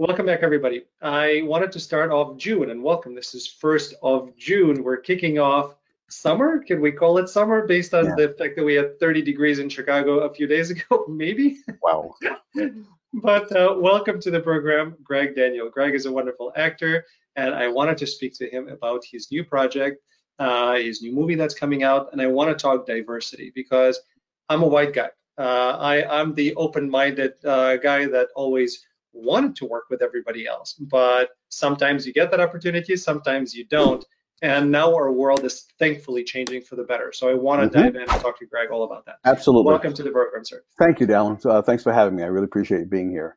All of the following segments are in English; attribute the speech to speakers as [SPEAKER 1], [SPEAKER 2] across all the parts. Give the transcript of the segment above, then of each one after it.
[SPEAKER 1] Welcome back, everybody. I wanted to start off June and welcome. This is 1st of June. We're kicking off summer. Can we call it summer based on yeah. the fact that we had 30 degrees in Chicago a few days ago? Maybe.
[SPEAKER 2] Wow.
[SPEAKER 1] but uh, welcome to the program, Greg Daniel. Greg is a wonderful actor, and I wanted to speak to him about his new project, uh, his new movie that's coming out, and I want to talk diversity because I'm a white guy. Uh, I, am the open-minded uh, guy that always wanted to work with everybody else, but sometimes you get that opportunity, sometimes you don't. And now our world is thankfully changing for the better. So I want to mm-hmm. dive in and talk to Greg all about that.
[SPEAKER 2] Absolutely.
[SPEAKER 1] Welcome to the program, sir.
[SPEAKER 2] Thank you, Dallin. Uh, thanks for having me. I really appreciate being here.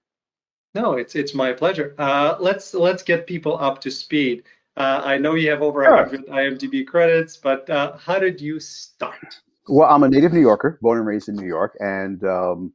[SPEAKER 1] No, it's it's my pleasure. Uh, let's let's get people up to speed. Uh, I know you have over sure. 100 IMDb credits, but uh, how did you start?
[SPEAKER 2] Well, I'm a native New Yorker, born and raised in New York, and um,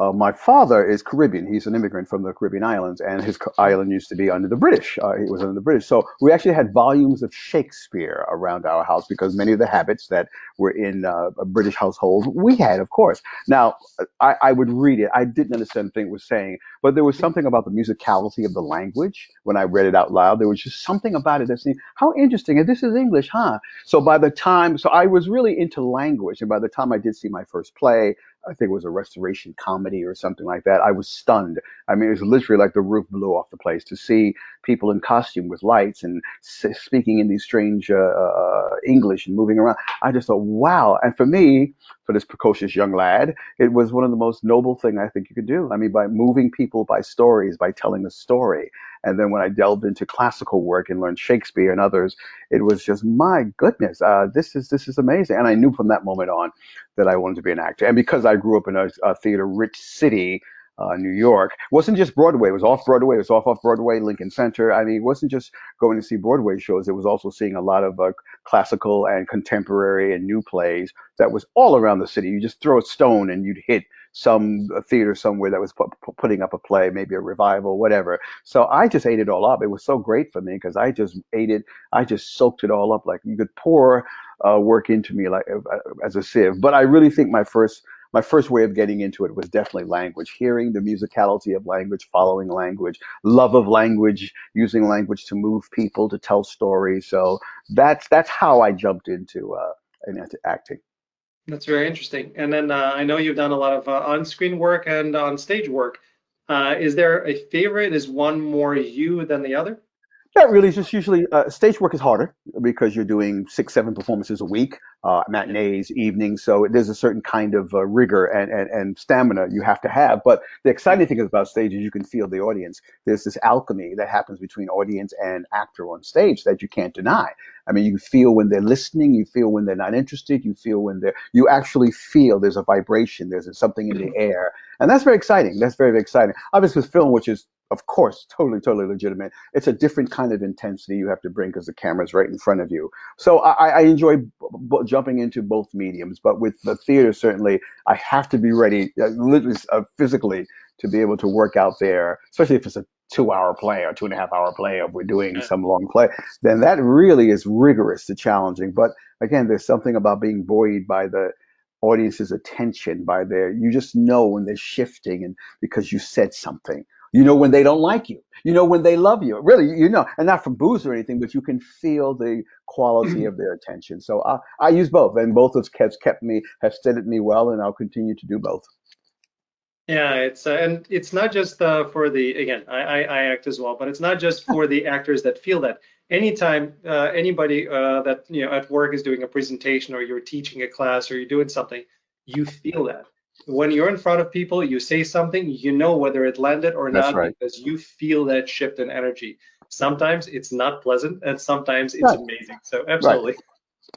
[SPEAKER 2] uh, my father is Caribbean. He's an immigrant from the Caribbean islands, and his island used to be under the British. Uh, it was under the British. So we actually had volumes of Shakespeare around our house because many of the habits that were in uh, a British household we had, of course. Now, I, I, would read it. I didn't understand the thing it was saying, but there was something about the musicality of the language when I read it out loud. There was just something about it that seemed, how interesting. And this is English, huh? So by the time, so I was really into language. And by the time I did see my first play, I think it was a restoration comedy or something like that. I was stunned. I mean, it was literally like the roof blew off the place to see people in costume with lights and speaking in these strange uh, uh, English and moving around. I just thought, wow. And for me, for this precocious young lad, it was one of the most noble thing I think you could do. I mean, by moving people by stories, by telling a story. And then when I delved into classical work and learned Shakespeare and others, it was just my goodness, uh, this is this is amazing. And I knew from that moment on that I wanted to be an actor. And because I grew up in a, a theater rich city, uh, New York. It wasn't just Broadway. It was off Broadway. It was off off Broadway, Lincoln Center. I mean, it wasn't just going to see Broadway shows. It was also seeing a lot of uh, classical and contemporary and new plays that was all around the city. You just throw a stone and you'd hit some theater somewhere that was pu- putting up a play, maybe a revival, whatever. So I just ate it all up. It was so great for me because I just ate it. I just soaked it all up like you could pour uh, work into me like uh, as a sieve. But I really think my first my first way of getting into it was definitely language, hearing the musicality of language, following language, love of language, using language to move people, to tell stories. So that's that's how I jumped into uh, into acting.
[SPEAKER 1] That's very interesting. And then uh, I know you've done a lot of uh, on-screen work and on-stage work. Uh, is there a favorite? Is one more you than the other?
[SPEAKER 2] Not really. Just usually uh, stage work is harder because you're doing six, seven performances a week, uh, matinees, evenings. So there's a certain kind of uh, rigor and, and, and stamina you have to have. But the exciting thing about stage is you can feel the audience. There's this alchemy that happens between audience and actor on stage that you can't deny. I mean, you feel when they're listening, you feel when they're not interested, you feel when they're, you actually feel there's a vibration, there's something in the mm-hmm. air. And that's very exciting. That's very, very exciting. Obviously, with film, which is of course, totally, totally legitimate. It's a different kind of intensity you have to bring because the camera's right in front of you. So I, I enjoy b- b- jumping into both mediums, but with the theater, certainly, I have to be ready, uh, literally, uh, physically, to be able to work out there, especially if it's a two hour play or two and a half hour play, if we're doing some long play, then that really is rigorous to challenging. But again, there's something about being buoyed by the audience's attention, by their, you just know when they're shifting and because you said something you know when they don't like you. You know when they love you. Really, you know, and not from booze or anything, but you can feel the quality of their attention. So I, I use both, and both kept, kept me, have steadied me well, and I'll continue to do both.
[SPEAKER 1] Yeah, it's uh, and it's not just uh, for the again, I, I, I act as well, but it's not just for the actors that feel that. Anytime uh, anybody uh, that you know at work is doing a presentation or you're teaching a class or you're doing something, you feel that when you're in front of people, you say something, you know whether it landed or That's not right. because you feel that shift in energy. Sometimes it's not pleasant, and sometimes it's right. amazing. So absolutely.
[SPEAKER 2] Right.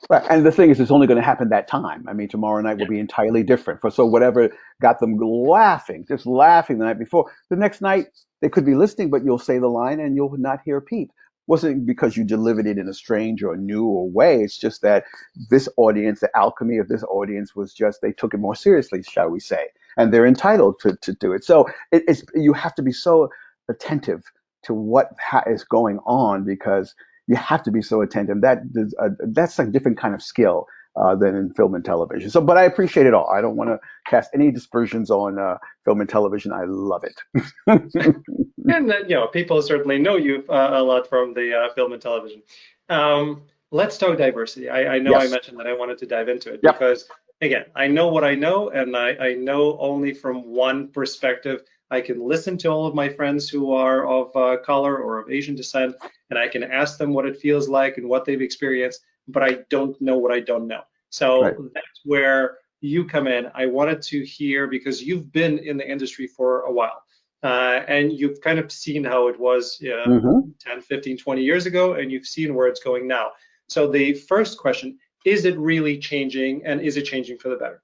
[SPEAKER 2] Right. And the thing is, it's only going to happen that time. I mean, tomorrow night will be entirely different. For so whatever got them laughing, just laughing the night before, the next night they could be listening, but you'll say the line and you'll not hear Pete wasn't because you delivered it in a strange or new or way. It's just that this audience, the alchemy of this audience was just, they took it more seriously, shall we say. And they're entitled to, to do it. So it, it's, you have to be so attentive to what ha- is going on because you have to be so attentive. That a, that's a different kind of skill uh, than in film and television. So, but I appreciate it all. I don't want to cast any dispersions on uh, film and television. I love it.
[SPEAKER 1] and uh, you know, people certainly know you uh, a lot from the uh, film and television. Um, let's talk diversity. I, I know yes. I mentioned that I wanted to dive into it yep. because again, I know what I know, and I, I know only from one perspective. I can listen to all of my friends who are of uh, color or of Asian descent, and I can ask them what it feels like and what they've experienced, but I don't know what I don't know. So right. that's where you come in. I wanted to hear because you've been in the industry for a while. Uh, and you've kind of seen how it was uh, mm-hmm. 10, 15, 20 years ago, and you've seen where it's going now. So the first question, is it really changing and is it changing for the better?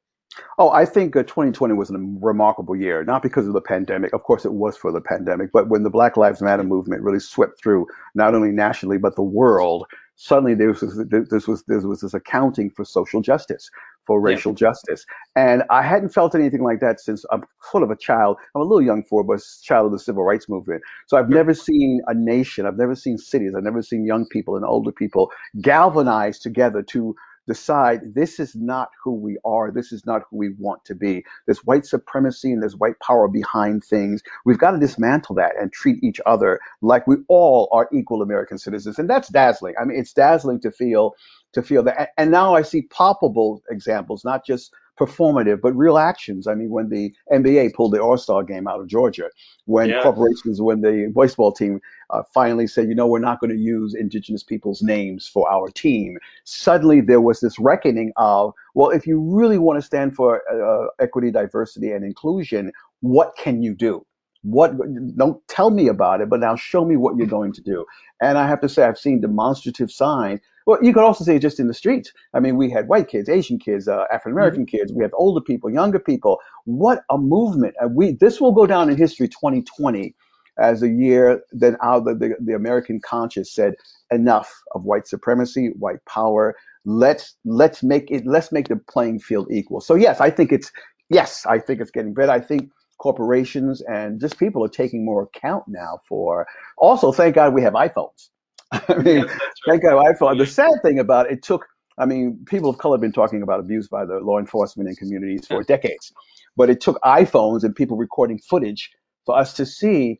[SPEAKER 2] Oh, I think uh, 2020 was a remarkable year, not because of the pandemic. Of course, it was for the pandemic, but when the Black Lives Matter movement really swept through not only nationally but the world, suddenly there was this was there was this accounting for social justice, for racial yeah. justice, and I hadn't felt anything like that since I'm sort of a child. I'm a little young for, but a child of the civil rights movement. So I've never seen a nation, I've never seen cities, I've never seen young people and older people galvanized together to decide this is not who we are. This is not who we want to be. There's white supremacy and there's white power behind things. We've got to dismantle that and treat each other like we all are equal American citizens. And that's dazzling. I mean, it's dazzling to feel, to feel that. And now I see palpable examples, not just performative, but real actions. I mean, when the NBA pulled the All Star game out of Georgia, when yeah. corporations, when the baseball team uh, finally said, you know, we're not going to use indigenous people's names for our team, suddenly there was this reckoning of, well, if you really want to stand for uh, equity, diversity, and inclusion, what can you do? What don't tell me about it, but now show me what you're going to do. And I have to say, I've seen demonstrative signs well, you could also say just in the streets. I mean, we had white kids, Asian kids, uh, African American mm-hmm. kids. We have older people, younger people. What a movement! And we this will go down in history 2020 as a year that our the, the, the American conscience said enough of white supremacy, white power. Let's let's make it let's make the playing field equal. So yes, I think it's yes, I think it's getting better. I think corporations and just people are taking more account now for also thank God we have iPhones. I mean, yes, thank God iPhone. The sad thing about it, it took, I mean, people of color have been talking about abuse by the law enforcement and communities for decades, but it took iPhones and people recording footage for us to see,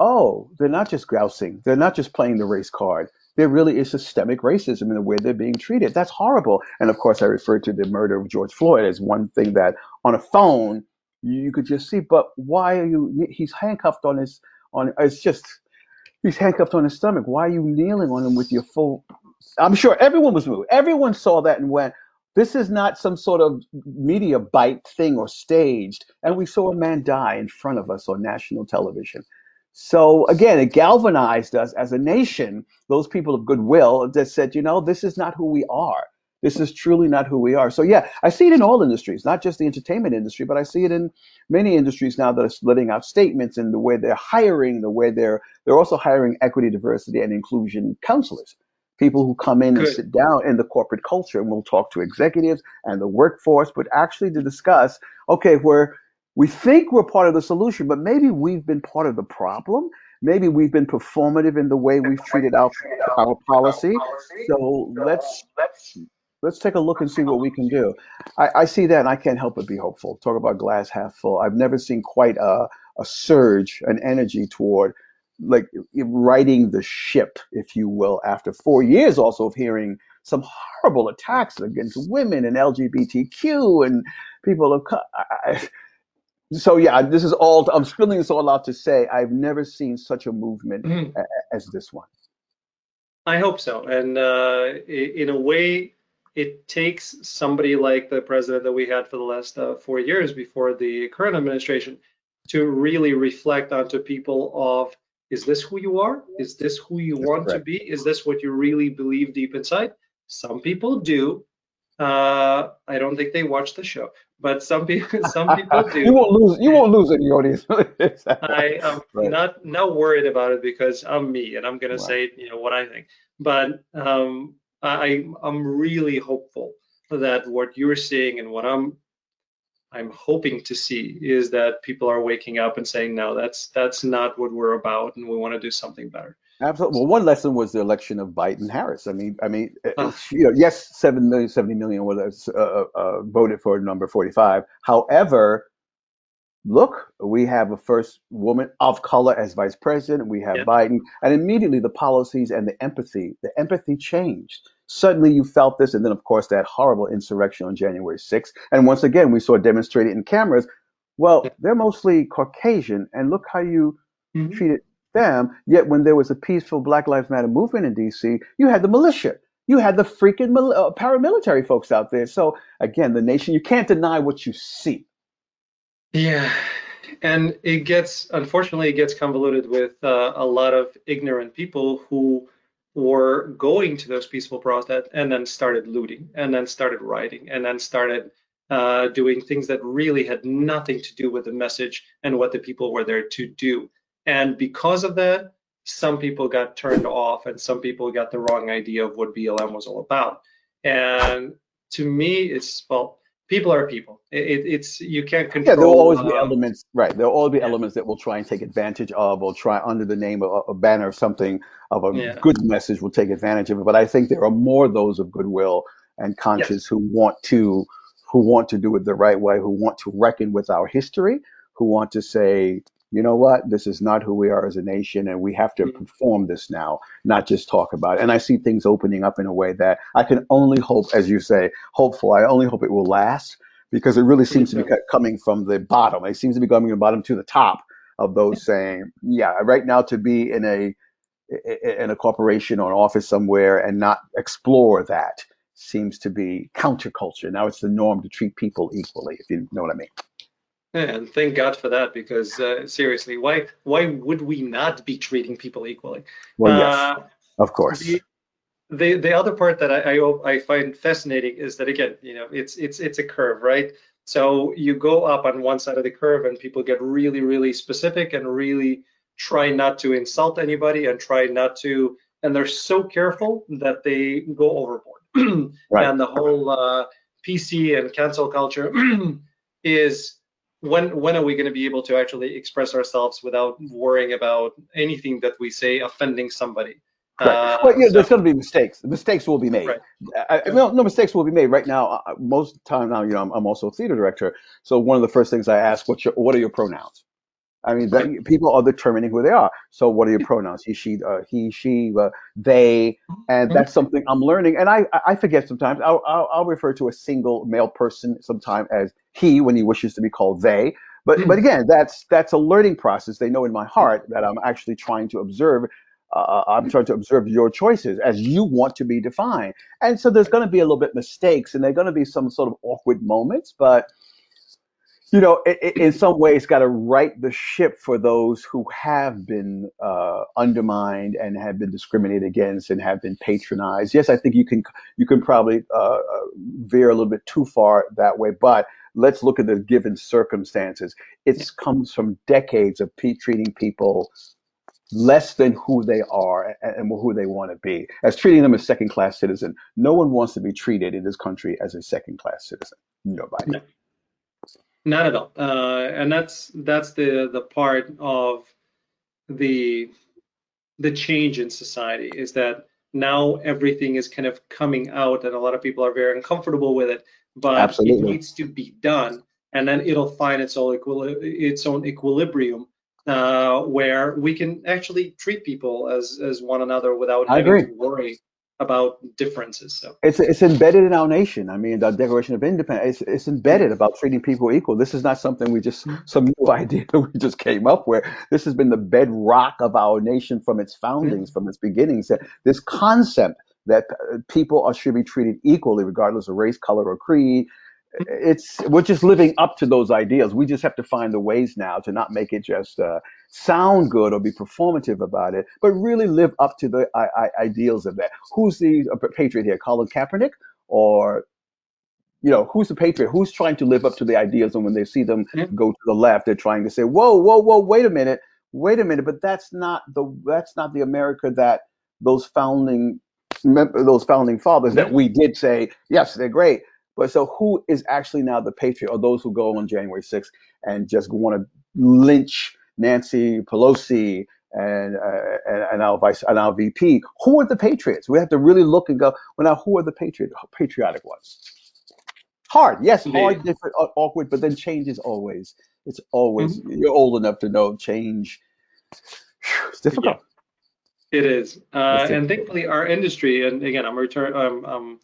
[SPEAKER 2] oh, they're not just grousing, they're not just playing the race card. There really is systemic racism in the way they're being treated. That's horrible. And of course, I referred to the murder of George Floyd as one thing that on a phone you could just see. But why are you? He's handcuffed on his on. It's just he's handcuffed on his stomach. Why are you kneeling on him with your full? I'm sure everyone was moved. Everyone saw that and went, this is not some sort of media bite thing or staged. And we saw a man die in front of us on national television. So again, it galvanized us as a nation, those people of goodwill that said, you know, this is not who we are. This is truly not who we are. So yeah, I see it in all industries, not just the entertainment industry, but I see it in many industries now that are letting out statements in the way they're hiring, the way they're they're also hiring equity, diversity, and inclusion counselors. People who come in Good. and sit down in the corporate culture and we'll talk to executives and the workforce, but actually to discuss, okay, where we think we're part of the solution, but maybe we've been part of the problem maybe we've been performative in the way we've treated our our policy. So let's let's take a look and see what we can do. I, I, see that and I can't help but be hopeful. Talk about glass half full. I've never seen quite a, a surge, an energy toward like righting the ship, if you will, after four years also of hearing some horrible attacks against women and LGBTQ and people of I, so yeah, this is all I'm spilling this all out to say I've never seen such a movement mm. as this one.
[SPEAKER 1] I hope so, and uh, in a way, it takes somebody like the president that we had for the last uh, four years before the current administration to really reflect onto people of is this who you are? Is this who you That's want correct. to be? Is this what you really believe deep inside? Some people do. Uh, i don't think they watch the show but some people some people do.
[SPEAKER 2] You won't lose you won't lose any audience.
[SPEAKER 1] I am right. not not worried about it because i'm me and i'm going to say you know what i think. But um, I, I'm really hopeful that what you're seeing and what I'm I'm hoping to see is that people are waking up and saying, no, that's that's not what we're about, and we want to do something better.
[SPEAKER 2] Absolutely. Well, one lesson was the election of Biden Harris. I mean, I mean, uh, you know, yes, seven million, 70 million was uh, uh, voted for number 45. However, look, we have a first woman of color as vice president. We have
[SPEAKER 1] Yeah.
[SPEAKER 2] Biden, and immediately the policies and the empathy, the empathy changed. Suddenly, you felt this, and then of course that horrible insurrection on January 6th. And once again, we saw it demonstrated in cameras. Well, they're mostly Caucasian, and look how you
[SPEAKER 1] Mhm.
[SPEAKER 2] treated them. Yet when there was a peaceful Black Lives Matter movement in D.C., you had the militia. You had the freaking uh, paramilitary folks out there. So again, the nation, you can't deny what you see.
[SPEAKER 1] Yeah, and it gets, unfortunately, it gets convoluted with uh, a lot of ignorant people who were going to those peaceful protests and then started looting and then started rioting and then started uh, doing things that really had nothing to do with the message and what the people were there to do. And because of that, some people got turned off and some people got the wrong idea of what BLM was all about. And to me, it's, well, people are people. It, it, it's you can't control.
[SPEAKER 2] Yeah, there will always be
[SPEAKER 1] uh,
[SPEAKER 2] elements, right? There will always be
[SPEAKER 1] yeah.
[SPEAKER 2] elements that will try and take advantage of, or try under the name of a, banner of something of a
[SPEAKER 1] Yeah.
[SPEAKER 2] good message will take advantage of it. But I think there are more those of goodwill and conscience who want to who want to do it the right way, who want to reckon with our history, who want to say, you know what, this is not who we are as a nation, and we have to
[SPEAKER 1] Mhm.
[SPEAKER 2] perform this now, not just talk about it. And I see things opening up in a way that I can only hope, as you say, hopeful. I only hope it will last because it really seems to be coming from the bottom. It seems to be coming from the bottom to the top of those saying, yeah, right now to be in a in a corporation or an office somewhere and not explore that seems to be counterculture. Now it's the norm to treat people equally, if you know what I mean.
[SPEAKER 1] Yeah, and thank God for that because uh, seriously, why why would we not be treating people equally?
[SPEAKER 2] Well, yes,
[SPEAKER 1] Uh,
[SPEAKER 2] of course.
[SPEAKER 1] the, the the other part that I, I I find fascinating is that again, you know, it's it's it's a curve, right? So you go up on one side of the curve, and people get really really specific and really try not to insult anybody and try not to, and they're so careful that they go overboard.
[SPEAKER 2] Right.
[SPEAKER 1] And the whole uh, PC and cancel culture is when when are we going to be able to actually express ourselves without worrying about anything that we say offending somebody?
[SPEAKER 2] Right.
[SPEAKER 1] Uh,
[SPEAKER 2] well, yeah,
[SPEAKER 1] so-
[SPEAKER 2] there's going to be mistakes. Mistakes will be made.
[SPEAKER 1] Right.
[SPEAKER 2] I, I, no, no mistakes will be made. Right now, uh, most time now, you know, I'm, I'm also a theater director. So one of the first things I ask, what's your, what are your pronouns? I mean, that, people are determining who they are. So what are your pronouns? He, she, uh, he, she, uh, they, and that's something I'm learning. And I, I forget sometimes. I'll, I'll, I'll refer to a single male person sometime as he when he wishes to be called they. But, but again, that's that's a learning process. They know in my heart that I'm actually trying to observe. Uh, I'm trying to observe your choices as you want to be defined. And so there's going to be a little bit mistakes, and there're going to be some sort of awkward moments. But you know, i i in some ways, got to right the ship for those who have been uh, undermined and have been discriminated against and have been patronized. Yes, I think you can you can probably uh, uh, veer a little bit too far that way, but let's look at the given circumstances. It comes from decades of pe- treating people less than who they are and, and who they want to be, as treating them as second class citizen. No one wants to be treated in this country as a second class citizen. Nobody.
[SPEAKER 1] No. Not at all. Uh, and that's that's the the part of the the change in society is that now everything is kind of coming out and a lot of people are very uncomfortable with it, but it needs to be done and then it'll find its own equili- its own equilibrium uh, where we can actually treat people as as one another without
[SPEAKER 2] I
[SPEAKER 1] having
[SPEAKER 2] agree.
[SPEAKER 1] to worry about differences. So
[SPEAKER 2] It's it's embedded in our nation. I mean, the Declaration of Independence. It's, it's embedded about treating people equal. This is not something we just some new idea that we just came up with. This has been the bedrock of our nation from its foundings, from its beginnings. That this concept that uh, people are should be treated equally, regardless of race, color, or creed. It's we're just living up to those ideals. We just have to find the ways now to not make it just uh, sound good or be performative about it, but really live up to the I, I, ideals of that. Who's the uh, patriot here? Colin Kaepernick, or you know, who's the patriot? Who's trying to live up to the ideals? And when they see them
[SPEAKER 1] Yeah.
[SPEAKER 2] go to the left, they're trying to say, "Whoa, whoa, whoa! Wait a minute, wait a minute!" But that's not the that's not the America that those founding those founding fathers that we did say, yes, they're great. But so who is actually now the patriot? Or those who go on January 6th and just want to lynch Nancy Pelosi and uh, and, and our vice and our VP? Who are the patriots? We have to really look and go. Well, now who are the patriot patriotic ones? Hard, yes, hard, different, awkward, but then change is always It's always mm-hmm. you're old enough to know change. It's difficult.
[SPEAKER 1] Yeah, it is, uh, and thankfully our industry, and again, I'm return, um, I'm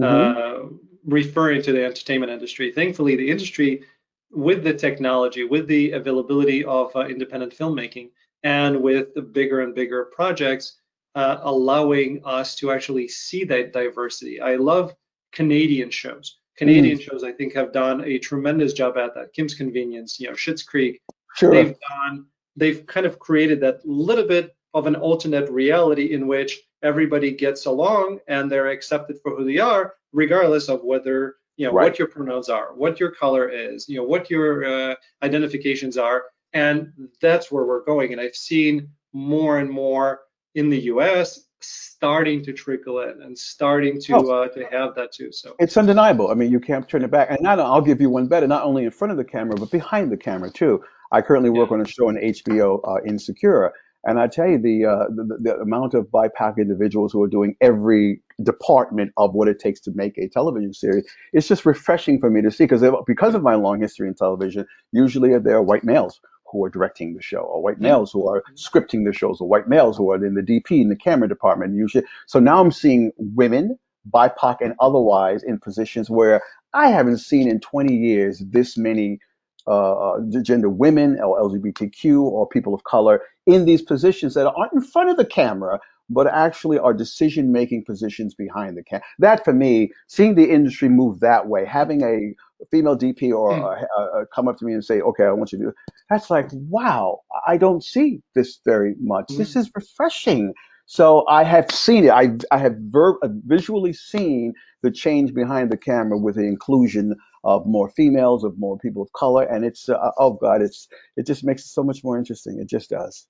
[SPEAKER 1] mm-hmm. uh, referring to the entertainment industry. Thankfully, the industry, with the technology, with the availability of uh, independent filmmaking, and with the bigger and bigger projects, uh, allowing us to actually see that diversity. I love Canadian shows. Canadian mm. shows, I think, have done a tremendous job at that. Kim's Convenience, you know, Schitt's Creek. Sure. They've done. They've kind of created that little bit of an alternate reality in which everybody gets along and they're accepted for who they are, regardless of whether you know right. what your pronouns are, what your color is, you know what your uh, identifications are, and that's where we're going. And I've seen more and more in the U.S. starting to trickle in and starting to oh. uh, to have that too. So
[SPEAKER 2] it's undeniable. I mean, you can't turn it back. And now I'll give you one better. Not only in front of the camera, but behind the camera too. I currently work yeah. on a show on HBO, uh, Insecure, and I tell you, the, uh, the, the amount of BIPOC individuals who are doing every department of what it takes to make a television series, it's just refreshing for me to see because because of my long history in television, usually there are white males who are directing the show, or white males who are scripting the shows, or white males who are in the DP in the camera department. Usually, so now I'm seeing women, BIPOC and otherwise, in positions where I haven't seen in 20 years this many uh, uh gender women or LGBTQ or people of color in these positions that aren't in front of the camera, but actually are decision making positions behind the camera. That for me, seeing the industry move that way, having a female DP or mm. uh, uh, come up to me and say, okay, I want you to do that's like, wow, I don't see this very much. Mm. This is refreshing. So I have seen it. I, I have ver- visually seen the change behind the camera with the inclusion of more females, of more people of color, and it's uh, oh god, it's it just makes it so much more interesting. It just does.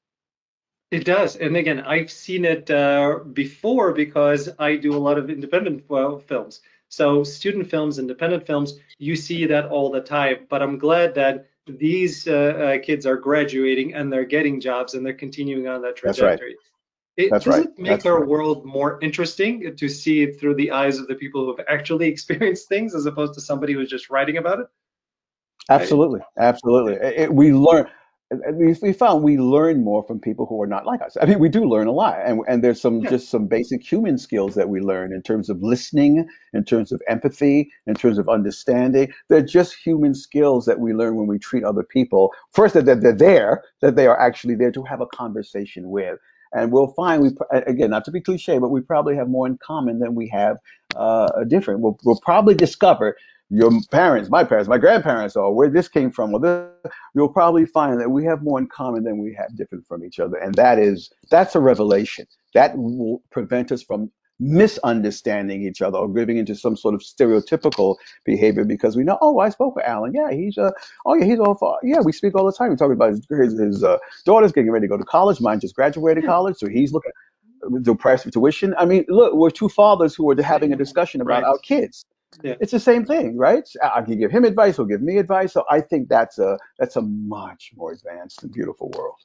[SPEAKER 1] It does, and again, I've seen it uh, before because I do a lot of independent films. So student films, independent films, you see that all the time. But I'm glad that these uh, uh, kids are graduating and they're getting jobs and they're continuing on that trajectory. It, That's does right. it make That's our right. world more interesting to see it through the eyes of the people who have actually experienced things as opposed to somebody who's just writing about it?
[SPEAKER 2] Absolutely, absolutely. It, we learn. We found we learn more from people who are not like us. I mean, we do learn a lot, and and there's some yeah. just some basic human skills that we learn in terms of listening, in terms of empathy, in terms of understanding. They're just human skills that we learn when we treat other people. First, that they're there, that they are actually there to have a conversation with and we'll find we again not to be cliche, but we probably have more in common than we have uh, different. We'll, we'll probably discover your parents, my parents, my grandparents, or where this came from. Well, this, you'll probably find that we have more in common than we have different from each other, and that is that's a revelation that will prevent us from misunderstanding each other or giving into some sort of stereotypical behavior because we know, oh, I spoke with Alan. Yeah, he's uh, oh yeah, he's all for, yeah, we speak all the time. We're talking about his his, his uh, daughter's getting ready to go to college. Mine just graduated college, so he's looking the price of tuition. I mean, look, we're two fathers who are having a discussion about right. our kids. Yeah. It's the same thing, right? I can give him advice, he'll give me advice. So I think that's a that's a much more advanced and beautiful world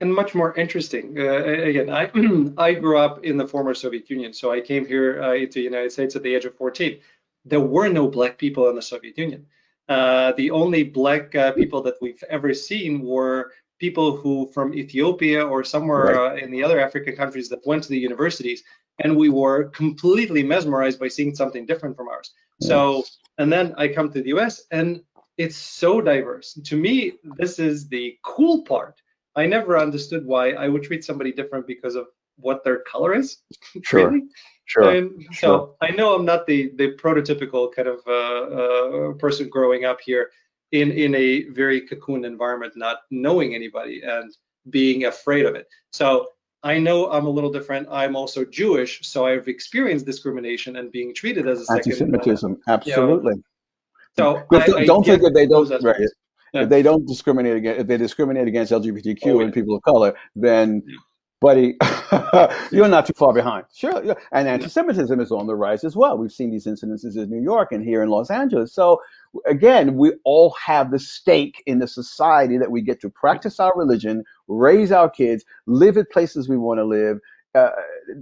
[SPEAKER 1] and much more interesting. Uh, again, I I grew up in the former Soviet Union, so I came here uh, into the United States at the age of 14. There were no black people in the Soviet Union. Uh, the only black uh, people that we've ever seen were people who from Ethiopia or somewhere right. Uh, in the other African countries that went to the universities, and we were completely mesmerized by seeing something different from ours. Yeah. So, and then I come to the U.S. and it's so diverse. To me, this is the cool part I never understood why I would treat somebody different because of what their color is.
[SPEAKER 2] Sure. really? Sure.
[SPEAKER 1] And so sure. I know I'm not the the prototypical kind of uh, uh, person growing up here in in a very cocoon environment, not knowing anybody and being afraid of it. So I know I'm a little different. I'm also Jewish, so I've experienced discrimination and being treated as a
[SPEAKER 2] anti-Semitism. Absolutely.
[SPEAKER 1] You know, so
[SPEAKER 2] I, don't I think that they don't. Right. If they don't discriminate against, if they discriminate against LGBTQ oh, and people of color, then, buddy, you're not too far behind. Sure, and anti-Semitism is on the rise as well. We've seen these incidences in New York and here in Los Angeles. So again, we all have the stake in the society that we get to practice our religion, raise our kids, live at places we want to live. Uh,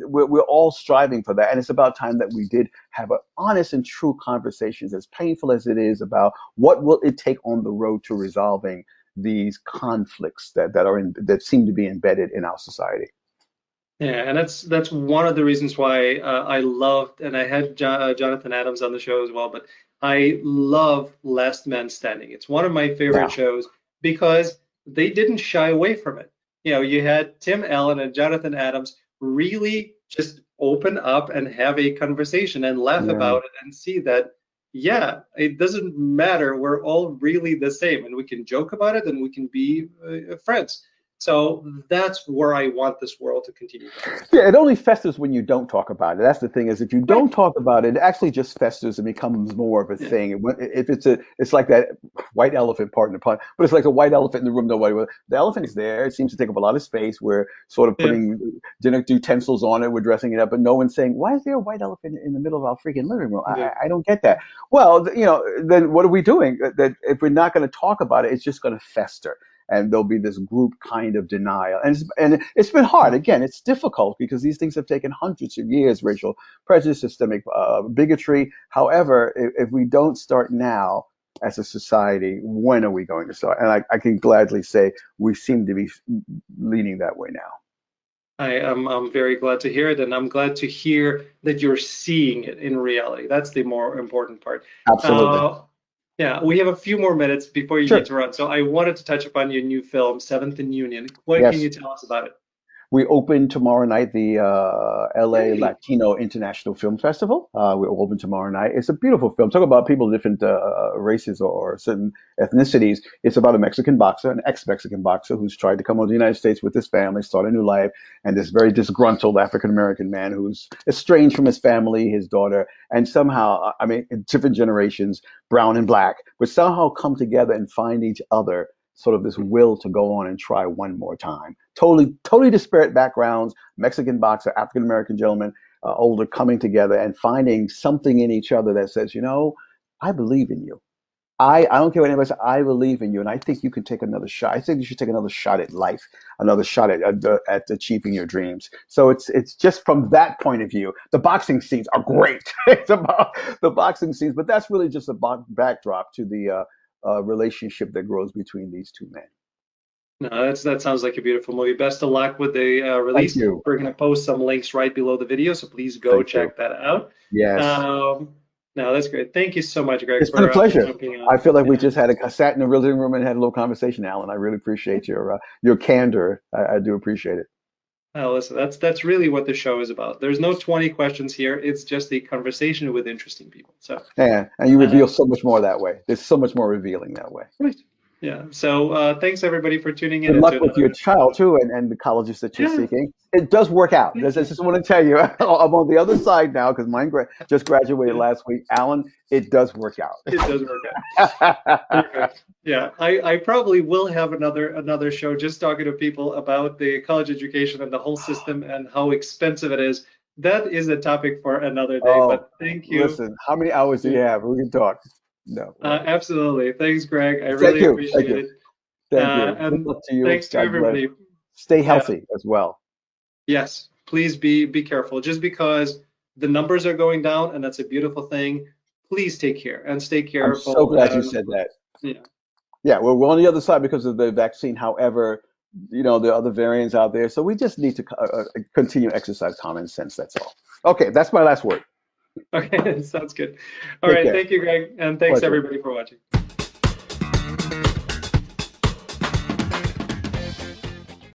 [SPEAKER 2] we're, we're all striving for that, and it's about time that we did have an honest and true conversations, as painful as it is, about what will it take on the road to resolving these conflicts that, that are in, that seem to be embedded in our society.
[SPEAKER 1] Yeah, and that's that's one of the reasons why uh, I loved, and I had uh, Jonathan Adams on the show as well. But I love Last Man Standing. It's one of my favorite yeah. shows because they didn't shy away from it. You know, you had Tim Allen and Jonathan Adams really just open up and have a conversation and laugh yeah. about it and see that yeah, it doesn't matter. We're all really the same, and we can joke about it, and we can be uh, friends. So that's where I want this world to continue.
[SPEAKER 2] Yeah, it only festers when you don't talk about it. That's the thing is, if you don't talk about it, it actually just festers and becomes more of a thing. If it's a, it's like that white elephant, part in the pun, but it's like a white elephant in the room. Nobody, the elephant is there. It seems to take up a lot of space. We're sort of putting yeah. dinner utensils on it. We're dressing it up, but no one's saying, why is there a white elephant in the middle of our freaking living room? Yeah. I, I don't get that. Well, you know, then what are we doing? That if we're not going to talk about it, it's just going to fester and there'll be this group kind of denial. And it's, and it's been hard. Again, it's difficult because these things have taken hundreds of years, racial prejudice, systemic uh, bigotry. However, if, if, we don't start now as a society, when are we going to start? And I, I can gladly say we seem to be leaning that way now.
[SPEAKER 1] I am I'm very glad to hear it, and I'm glad to hear that you're seeing it in reality. That's the more important part.
[SPEAKER 2] Absolutely. Uh,
[SPEAKER 1] yeah, we have a few more minutes before you sure. need to run. So I wanted to touch upon your new film, Seventh and Union. What yes. can you tell us about it?
[SPEAKER 2] We open tomorrow night the uh, LA Latino International Film Festival. Uh, we open tomorrow night. It's a beautiful film. Talk about people of different uh, races or certain ethnicities. It's about a Mexican boxer, an ex-Mexican boxer who's tried to come over to the United States with his family, start a new life, and this very disgruntled African American man who's estranged from his family, his daughter, and somehow, I mean, different generations, brown and black, but somehow come together and find each other sort of this will to go on and try one more time. Totally, totally disparate backgrounds, Mexican boxer, African American gentleman, uh, older, coming together and finding something in each other that says, you know, I believe in you. I, I don't care what anybody says. I believe in you, and I think you can take another shot. I think you should take another shot at life, another shot at, at, at achieving your dreams. So it's it's just from that point of view. The boxing scenes are great. it's about the boxing scenes, but that's really just a backdrop to the uh, uh, relationship that grows between these two men.
[SPEAKER 1] No, that's that sounds like a beautiful movie. Best of luck with the uh, release. We're going to post some links right below the video, so please go Thank check you. that out.
[SPEAKER 2] Yes.
[SPEAKER 1] Um, no, that's great. Thank you so much, Greg.
[SPEAKER 2] It's been a uh, pleasure. I feel like yeah. we just had a sat in the living room and had a little conversation, Alan. I really appreciate your uh, your candor. I, I do appreciate it.
[SPEAKER 1] Oh, listen, that's that's really what the show is about. There's no 20 questions here. It's just a conversation with interesting people. So
[SPEAKER 2] yeah, and you reveal uh, so much more that way. There's so much more revealing that way.
[SPEAKER 1] Right. Yeah. So uh, thanks everybody for tuning in.
[SPEAKER 2] Good luck with your child too, and, and the colleges that you're yeah. seeking. It does work out. I just want to tell you, I'm on the other side now because mine gra- just graduated last week. Alan, it does work out.
[SPEAKER 1] It does work out. yeah, I, I probably will have another another show just talking to people about the college education and the whole system and how expensive it is. That is a topic for another day. Oh, but thank you.
[SPEAKER 2] Listen, how many hours do you have? We can talk. No.
[SPEAKER 1] Uh, absolutely. Thanks, Greg. I really appreciate it.
[SPEAKER 2] Thank uh, you.
[SPEAKER 1] And to you. thanks to God everybody.
[SPEAKER 2] Bless. Stay healthy yeah. as well.
[SPEAKER 1] Yes. Please be be careful. Just because the numbers are going down and that's a beautiful thing, please take care and stay careful.
[SPEAKER 2] I'm so glad you said that.
[SPEAKER 1] Yeah.
[SPEAKER 2] Yeah, we're, we're on the other side because of the vaccine. However, you know, there are other variants out there. So we just need to uh, uh continue exercise common sense. That's all. Okay, that's my last word.
[SPEAKER 1] Okay, sounds good. All Take right, care. thank you, Greg, and thanks Pleasure. everybody for watching.